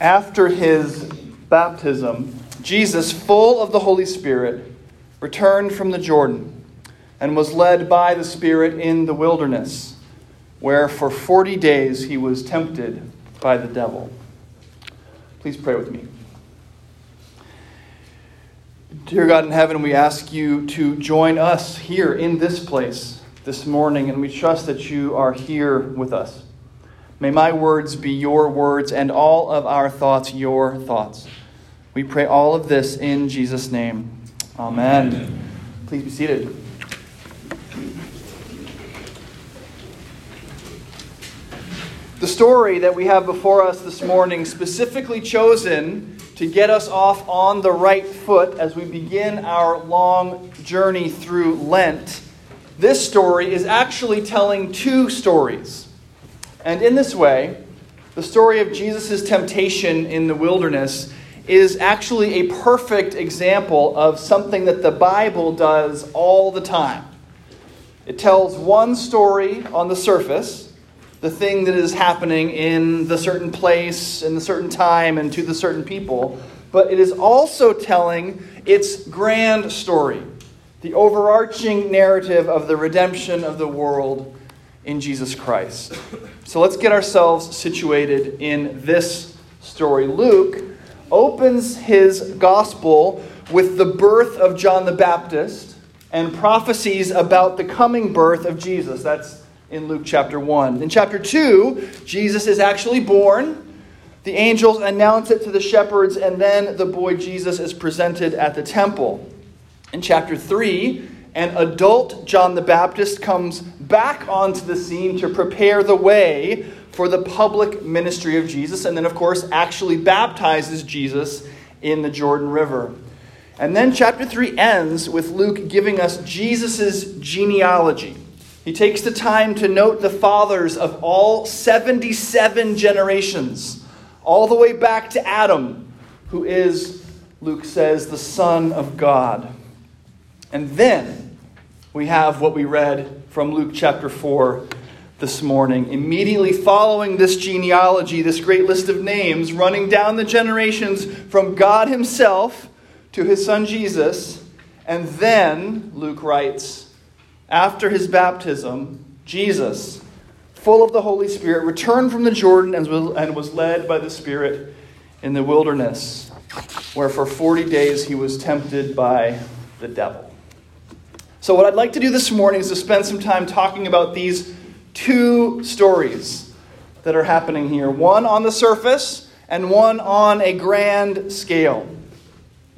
After his baptism, Jesus, full of the Holy Spirit, returned from the Jordan and was led by the Spirit in the wilderness, where for 40 days he was tempted by the devil. Please pray with me. Dear God in heaven, we ask you to join us here in this place this morning, and we trust that you are here with us. May my words be your words and all of our thoughts your thoughts. We pray all of this in Jesus' name. Amen. Amen. Please be seated. The story that we have before us this morning, specifically chosen to get us off on the right foot as we begin our long journey through Lent, this story is actually telling two stories. And in this way, the story of Jesus' temptation in the wilderness is actually a perfect example of something that the Bible does all the time. It tells one story on the surface, the thing that is happening in the certain place, in the certain time, and to the certain people, but it is also telling its grand story, the overarching narrative of the redemption of the world in Jesus Christ. So let's get ourselves situated in this story. Luke opens his gospel with the birth of John the Baptist and prophecies about the coming birth of Jesus. That's in Luke chapter 1. In chapter 2, Jesus is actually born. The angels announce it to the shepherds, and then the boy Jesus is presented at the temple. In chapter 3, an adult John the Baptist comes back onto the scene to prepare the way for the public ministry of Jesus, and then, of course, actually baptizes Jesus in the Jordan River. And then chapter 3 ends with Luke giving us Jesus' genealogy. He takes the time to note the fathers of all 77 generations, all the way back to Adam, who is, Luke says, the Son of God. And then we have what we read from Luke chapter 4 this morning. Immediately following this genealogy, this great list of names, running down the generations from God Himself to His Son Jesus. And then, Luke writes, after his baptism, Jesus, full of the Holy Spirit, returned from the Jordan and was led by the Spirit in the wilderness, where for 40 days he was tempted by the devil. So, what I'd like to do this morning is to spend some time talking about these two stories that are happening here one on the surface and one on a grand scale.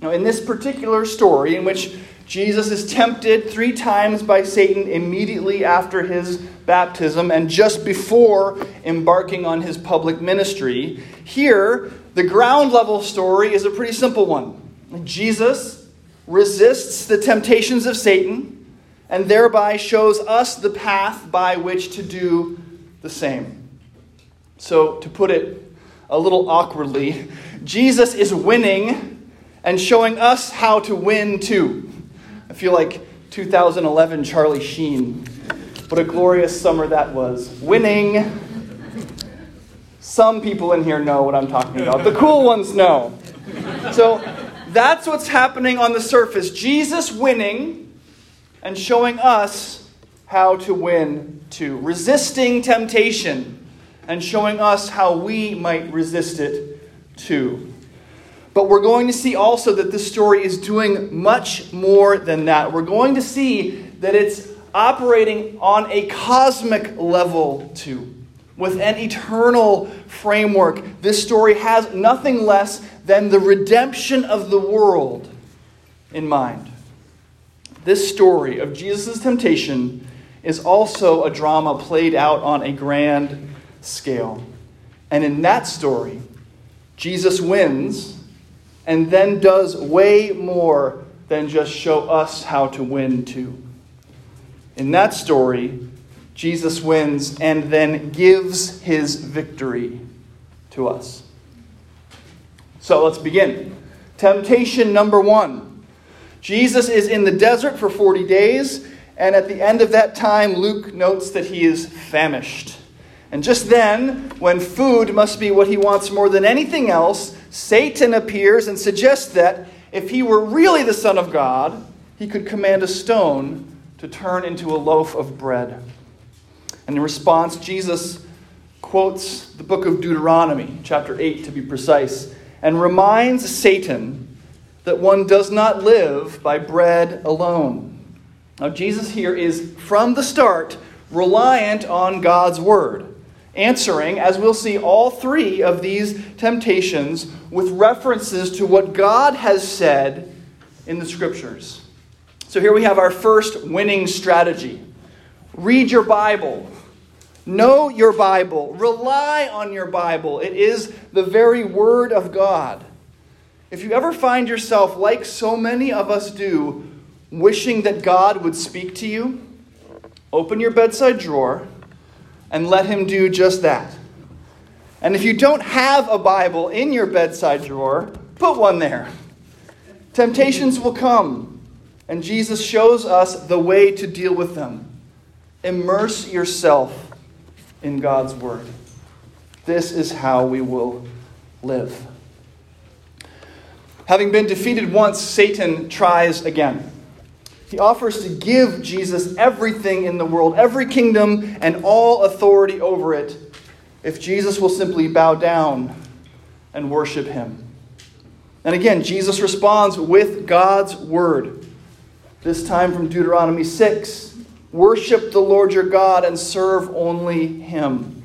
Now, in this particular story, in which Jesus is tempted three times by Satan immediately after his baptism and just before embarking on his public ministry, here, the ground level story is a pretty simple one. Jesus resists the temptations of Satan and thereby shows us the path by which to do the same. So, to put it a little awkwardly, Jesus is winning and showing us how to win too. I feel like 2011 Charlie Sheen. What a glorious summer that was. Winning. Some people in here know what I'm talking about. The cool ones know. So, that's what's happening on the surface. Jesus winning and showing us how to win too. Resisting temptation and showing us how we might resist it too. But we're going to see also that this story is doing much more than that. We're going to see that it's operating on a cosmic level too. With an eternal framework, this story has nothing less than the redemption of the world in mind. This story of Jesus' temptation is also a drama played out on a grand scale. And in that story, Jesus wins and then does way more than just show us how to win too. In that story, Jesus wins and then gives his victory to us. So let's begin. Temptation number one Jesus is in the desert for 40 days, and at the end of that time, Luke notes that he is famished. And just then, when food must be what he wants more than anything else, Satan appears and suggests that if he were really the Son of God, he could command a stone to turn into a loaf of bread. And in response, Jesus quotes the book of Deuteronomy, chapter 8 to be precise, and reminds Satan that one does not live by bread alone. Now, Jesus here is from the start reliant on God's word answering, as we'll see, all three of these temptations with references to what God has said in the scriptures. So here we have our first winning strategy read your Bible. Know your Bible. Rely on your Bible. It is the very Word of God. If you ever find yourself, like so many of us do, wishing that God would speak to you, open your bedside drawer and let Him do just that. And if you don't have a Bible in your bedside drawer, put one there. Temptations will come, and Jesus shows us the way to deal with them. Immerse yourself in God's Word. This is how we will live. Having been defeated once, Satan tries again. He offers to give Jesus everything in the world, every kingdom, and all authority over it, if Jesus will simply bow down and worship him. And again, Jesus responds with God's word, this time from Deuteronomy 6 Worship the Lord your God and serve only him.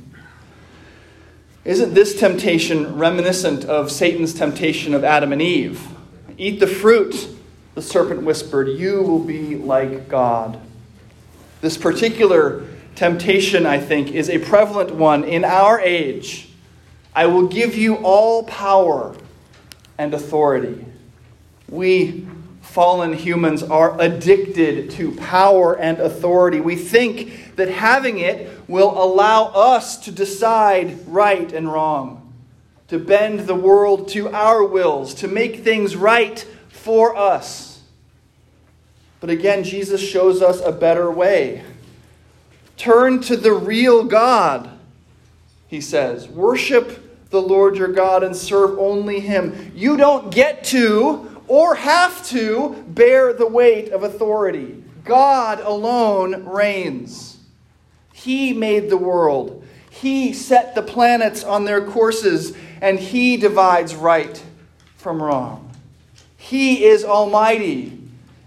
Isn't this temptation reminiscent of Satan's temptation of Adam and Eve? Eat the fruit the serpent whispered, You will be like God. This particular temptation, I think, is a prevalent one in our age. I will give you all power and authority. We fallen humans are addicted to power and authority. We think that having it will allow us to decide right and wrong, to bend the world to our wills, to make things right for us. But again, Jesus shows us a better way. Turn to the real God, he says. Worship the Lord your God and serve only him. You don't get to or have to bear the weight of authority. God alone reigns. He made the world. He set the planets on their courses, and He divides right from wrong. He is almighty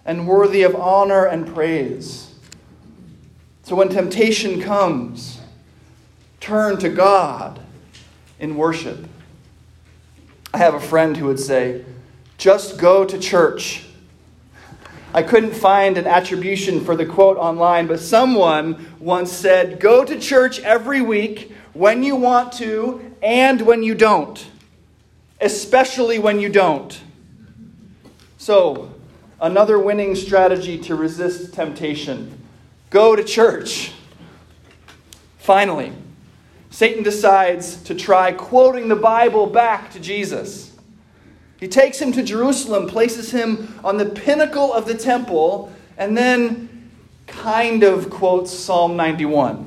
and worthy of honor and praise. So when temptation comes, turn to God in worship. I have a friend who would say, just go to church. I couldn't find an attribution for the quote online, but someone once said, Go to church every week when you want to and when you don't, especially when you don't. So, another winning strategy to resist temptation go to church. Finally, Satan decides to try quoting the Bible back to Jesus. He takes him to Jerusalem, places him on the pinnacle of the temple, and then kind of quotes Psalm 91.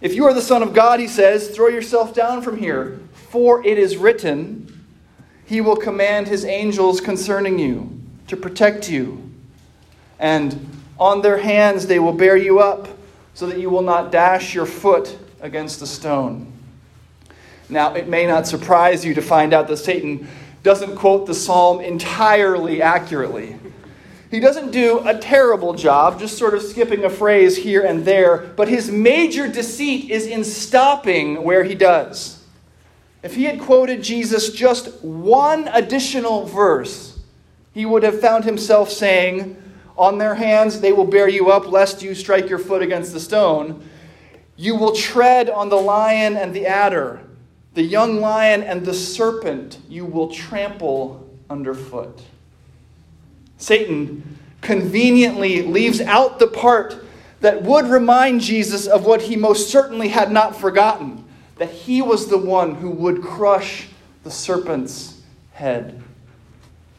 If you are the Son of God, he says, throw yourself down from here, for it is written, He will command His angels concerning you to protect you. And on their hands they will bear you up, so that you will not dash your foot against a stone. Now, it may not surprise you to find out that Satan doesn't quote the psalm entirely accurately. He doesn't do a terrible job, just sort of skipping a phrase here and there, but his major deceit is in stopping where he does. If he had quoted Jesus just one additional verse, he would have found himself saying, On their hands they will bear you up, lest you strike your foot against the stone. You will tread on the lion and the adder, the young lion and the serpent you will trample underfoot. Satan conveniently leaves out the part that would remind Jesus of what he most certainly had not forgotten that he was the one who would crush the serpent's head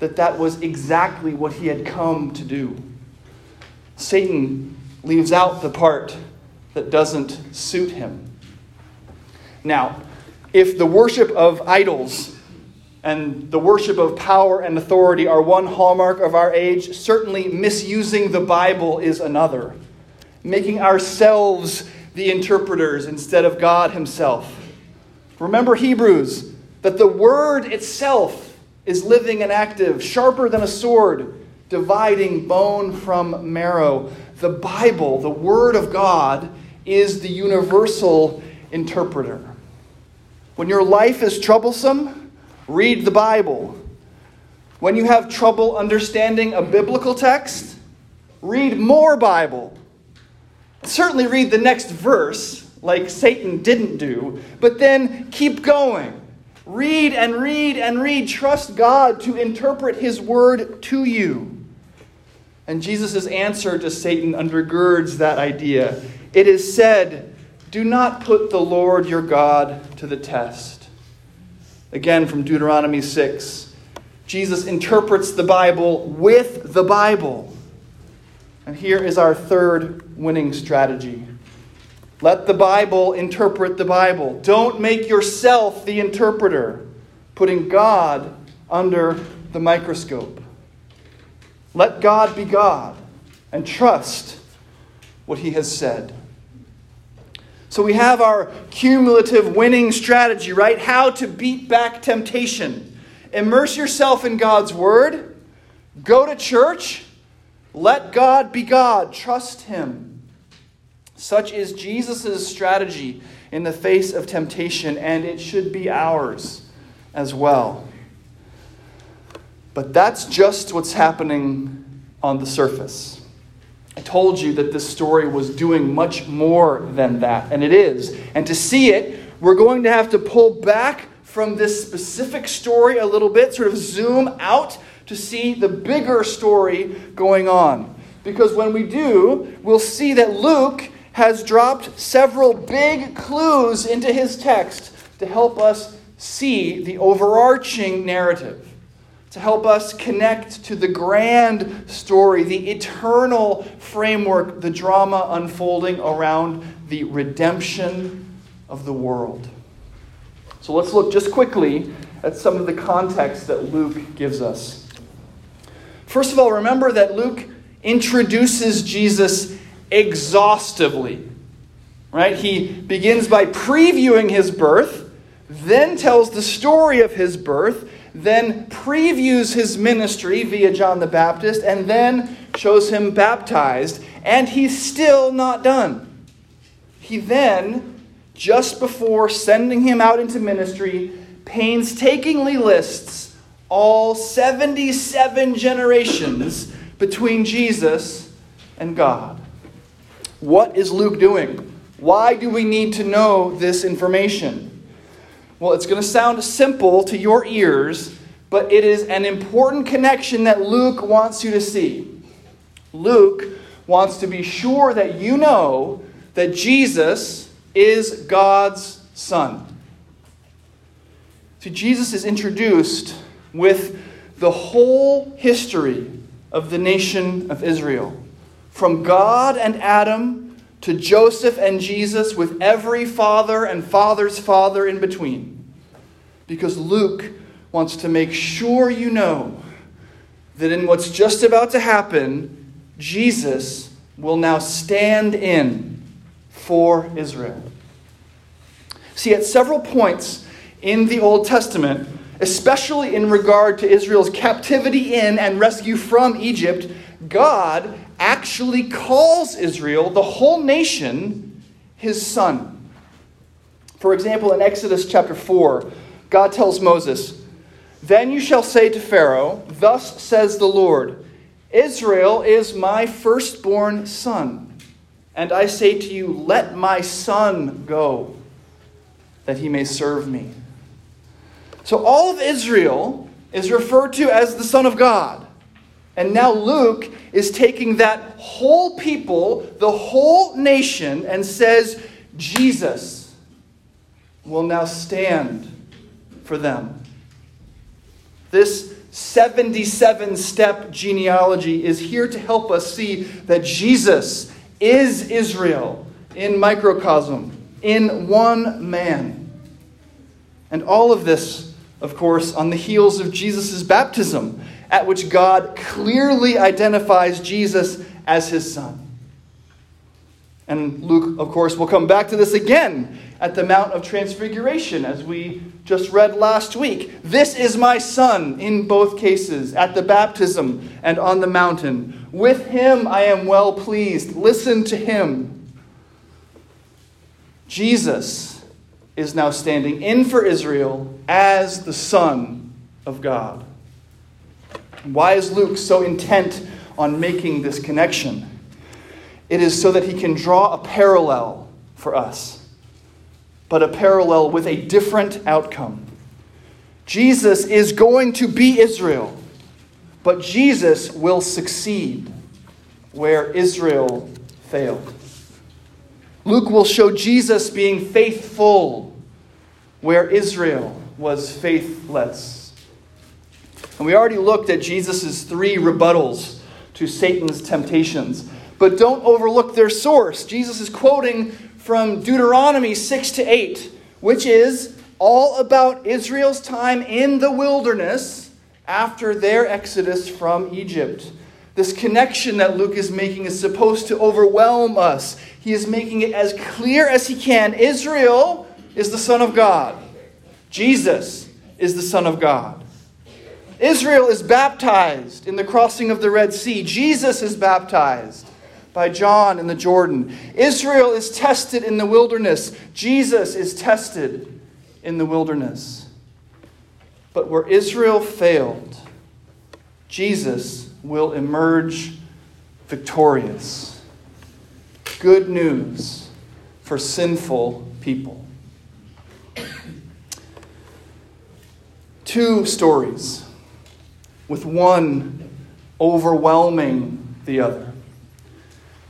that that was exactly what he had come to do. Satan leaves out the part that doesn't suit him. Now, if the worship of idols and the worship of power and authority are one hallmark of our age, certainly misusing the Bible is another. Making ourselves the interpreters instead of God Himself. Remember Hebrews, that the Word itself is living and active, sharper than a sword, dividing bone from marrow. The Bible, the Word of God, is the universal interpreter. When your life is troublesome, read the Bible. When you have trouble understanding a biblical text, read more Bible. Certainly read the next verse, like Satan didn't do, but then keep going. Read and read and read. Trust God to interpret His word to you. And Jesus' answer to Satan undergirds that idea. It is said, Do not put the Lord your God to the test. Again, from Deuteronomy 6. Jesus interprets the Bible with the Bible. And here is our third winning strategy let the Bible interpret the Bible. Don't make yourself the interpreter, putting God under the microscope. Let God be God and trust what He has said. So we have our cumulative winning strategy, right? How to beat back temptation. Immerse yourself in God's Word, go to church, let God be God, trust Him. Such is Jesus' strategy in the face of temptation, and it should be ours as well. But that's just what's happening on the surface. I told you that this story was doing much more than that, and it is. And to see it, we're going to have to pull back from this specific story a little bit, sort of zoom out to see the bigger story going on. Because when we do, we'll see that Luke has dropped several big clues into his text to help us see the overarching narrative, to help us connect to the grand story, the eternal framework, the drama unfolding around the redemption of the world. So let's look just quickly at some of the context that Luke gives us. First of all, remember that Luke introduces Jesus exhaustively. Right? He begins by previewing his birth, then tells the story of his birth, then previews his ministry via John the Baptist, and then shows him baptized, and he's still not done. He then, just before sending him out into ministry, painstakingly lists all 77 generations between Jesus and God. What is Luke doing? Why do we need to know this information? Well, it's going to sound simple to your ears, but it is an important connection that Luke wants you to see. Luke wants to be sure that you know that Jesus is God's Son. See, Jesus is introduced with the whole history of the nation of Israel. From God and Adam to Joseph and Jesus, with every father and father's father in between. Because Luke wants to make sure you know that in what's just about to happen, Jesus will now stand in for Israel. See, at several points in the Old Testament, especially in regard to Israel's captivity in and rescue from Egypt, God actually calls Israel, the whole nation, his son. For example, in Exodus chapter 4, God tells Moses, Then you shall say to Pharaoh, Thus says the Lord, Israel is my firstborn son. And I say to you, Let my son go, that he may serve me. So all of Israel is referred to as the Son of God. And now Luke is taking that whole people, the whole nation, and says, Jesus will now stand for them. This 77 step genealogy is here to help us see that Jesus is Israel in microcosm, in one man. And all of this, of course, on the heels of Jesus' baptism, at which God clearly identifies Jesus as his son. And Luke, of course, will come back to this again at the Mount of Transfiguration, as we just read last week. This is my son in both cases, at the baptism and on the mountain. With him I am well pleased. Listen to him. Jesus is now standing in for Israel as the Son of God. Why is Luke so intent on making this connection? It is so that he can draw a parallel for us, but a parallel with a different outcome. Jesus is going to be Israel, but Jesus will succeed where Israel failed. Luke will show Jesus being faithful where Israel was faithless. And we already looked at Jesus' three rebuttals to Satan's temptations. But don't overlook their source. Jesus is quoting from Deuteronomy 6 to 8, which is all about Israel's time in the wilderness after their exodus from Egypt. This connection that Luke is making is supposed to overwhelm us. He is making it as clear as he can. Israel is the Son of God, Jesus is the Son of God. Israel is baptized in the crossing of the Red Sea. Jesus is baptized by John in the Jordan. Israel is tested in the wilderness. Jesus is tested in the wilderness. But where Israel failed, Jesus will emerge victorious. Good news for sinful people. Two stories with one overwhelming the other.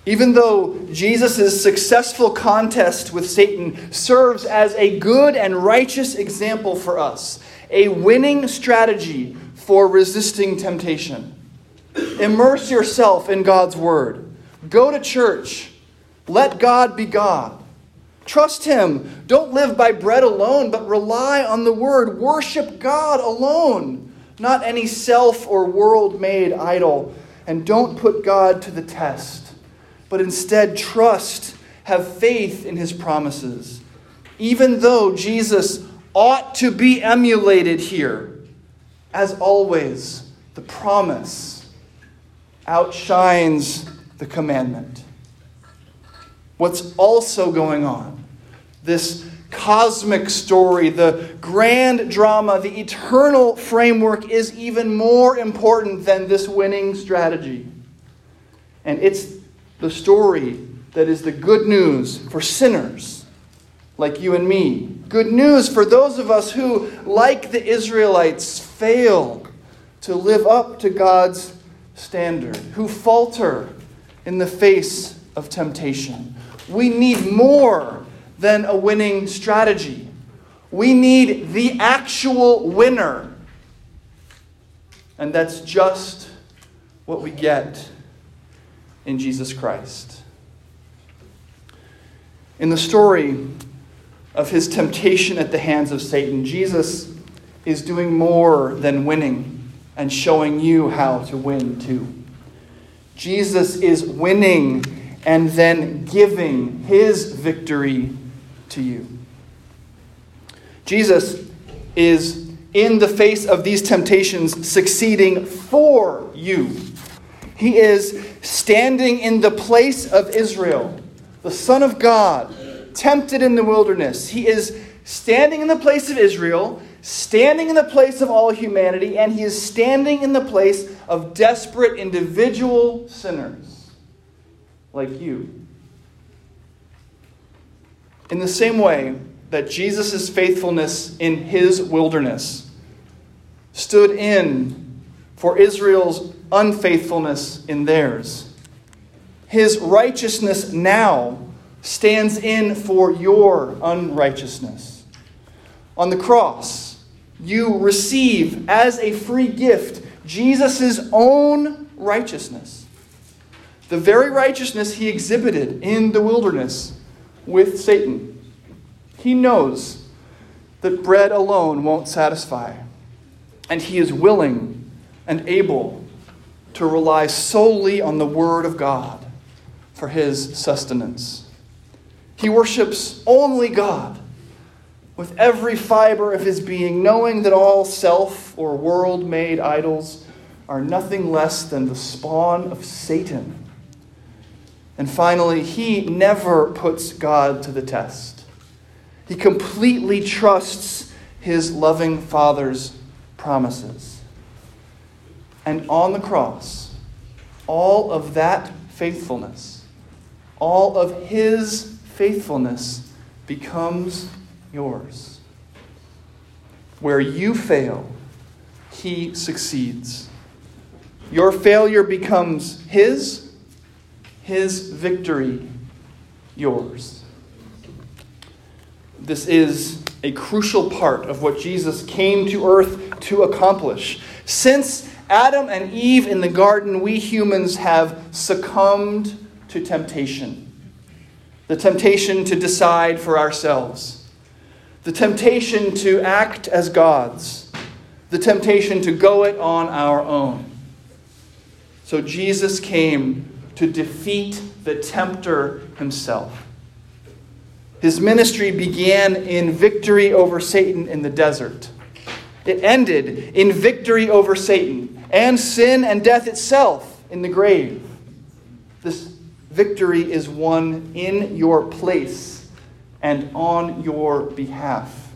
Even though Jesus' successful contest with Satan serves as a good and righteous example for us, a winning strategy for resisting temptation, immerse yourself in God's Word. Go to church. Let God be God. Trust Him. Don't live by bread alone, but rely on the Word. Worship God alone not any self or world made idol. And don't put God to the test, but instead trust, have faith in his promises. Even though Jesus ought to be emulated here, as always, the promise outshines the commandment. What's also going on? This cosmic story, the grand drama, the eternal framework is even more important than this winning strategy. And it's the story that is the good news for sinners like you and me. Good news for those of us who, like the Israelites, fail to live up to God's standard, who falter in the face of temptation. We need more than a winning strategy. We need the actual winner. And that's just what we get in Jesus Christ. In the story of his temptation at the hands of Satan, Jesus is doing more than winning and showing you how to win too. Jesus is winning and then giving his victory to you. Jesus is, in the face of these temptations, succeeding for you. He is standing in the place of Israel, the Son of God, tempted in the wilderness. He is standing in the place of Israel, standing in the place of all humanity, and he is standing in the place of desperate individual sinners like you. In the same way that Jesus' faithfulness in his wilderness stood in for Israel's unfaithfulness in theirs, his righteousness now stands in for your unrighteousness. On the cross, you receive as a free gift Jesus' own righteousness. The very righteousness he exhibited in the wilderness with Satan. He knows that bread alone won't satisfy, and he is willing and able to rely solely on the Word of God for his sustenance. He worships only God with every fiber of his being, knowing that all self or world made idols are nothing less than the spawn of Satan. And finally, he never puts God to the test. He completely trusts his loving Father's promises. And on the cross, all of that faithfulness, all of his faithfulness becomes yours. Where you fail, he succeeds. Your failure becomes his, his victory yours. This is a crucial part of what Jesus came to earth to accomplish. Since Adam and Eve in the garden, we humans have succumbed to temptation the temptation to decide for ourselves, the temptation to act as gods, the temptation to go it on our own. So Jesus came to defeat the tempter himself. His ministry began in victory over Satan in the desert. It ended in victory over Satan and sin and death itself in the grave. This victory is won in your place and on your behalf.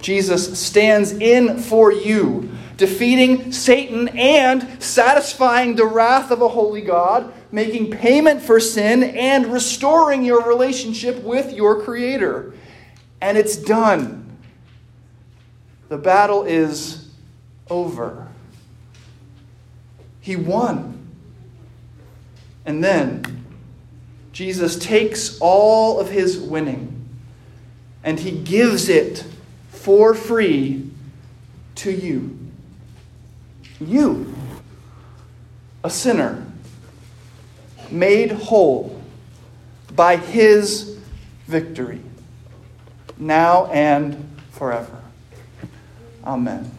Jesus stands in for you, defeating Satan and satisfying the wrath of a holy God, making payment for sin and restoring your relationship with your Creator. And it's done. The battle is over. He won. And then Jesus takes all of his winning and he gives it for free to you. You, a sinner, made whole by his victory, now and forever. Amen.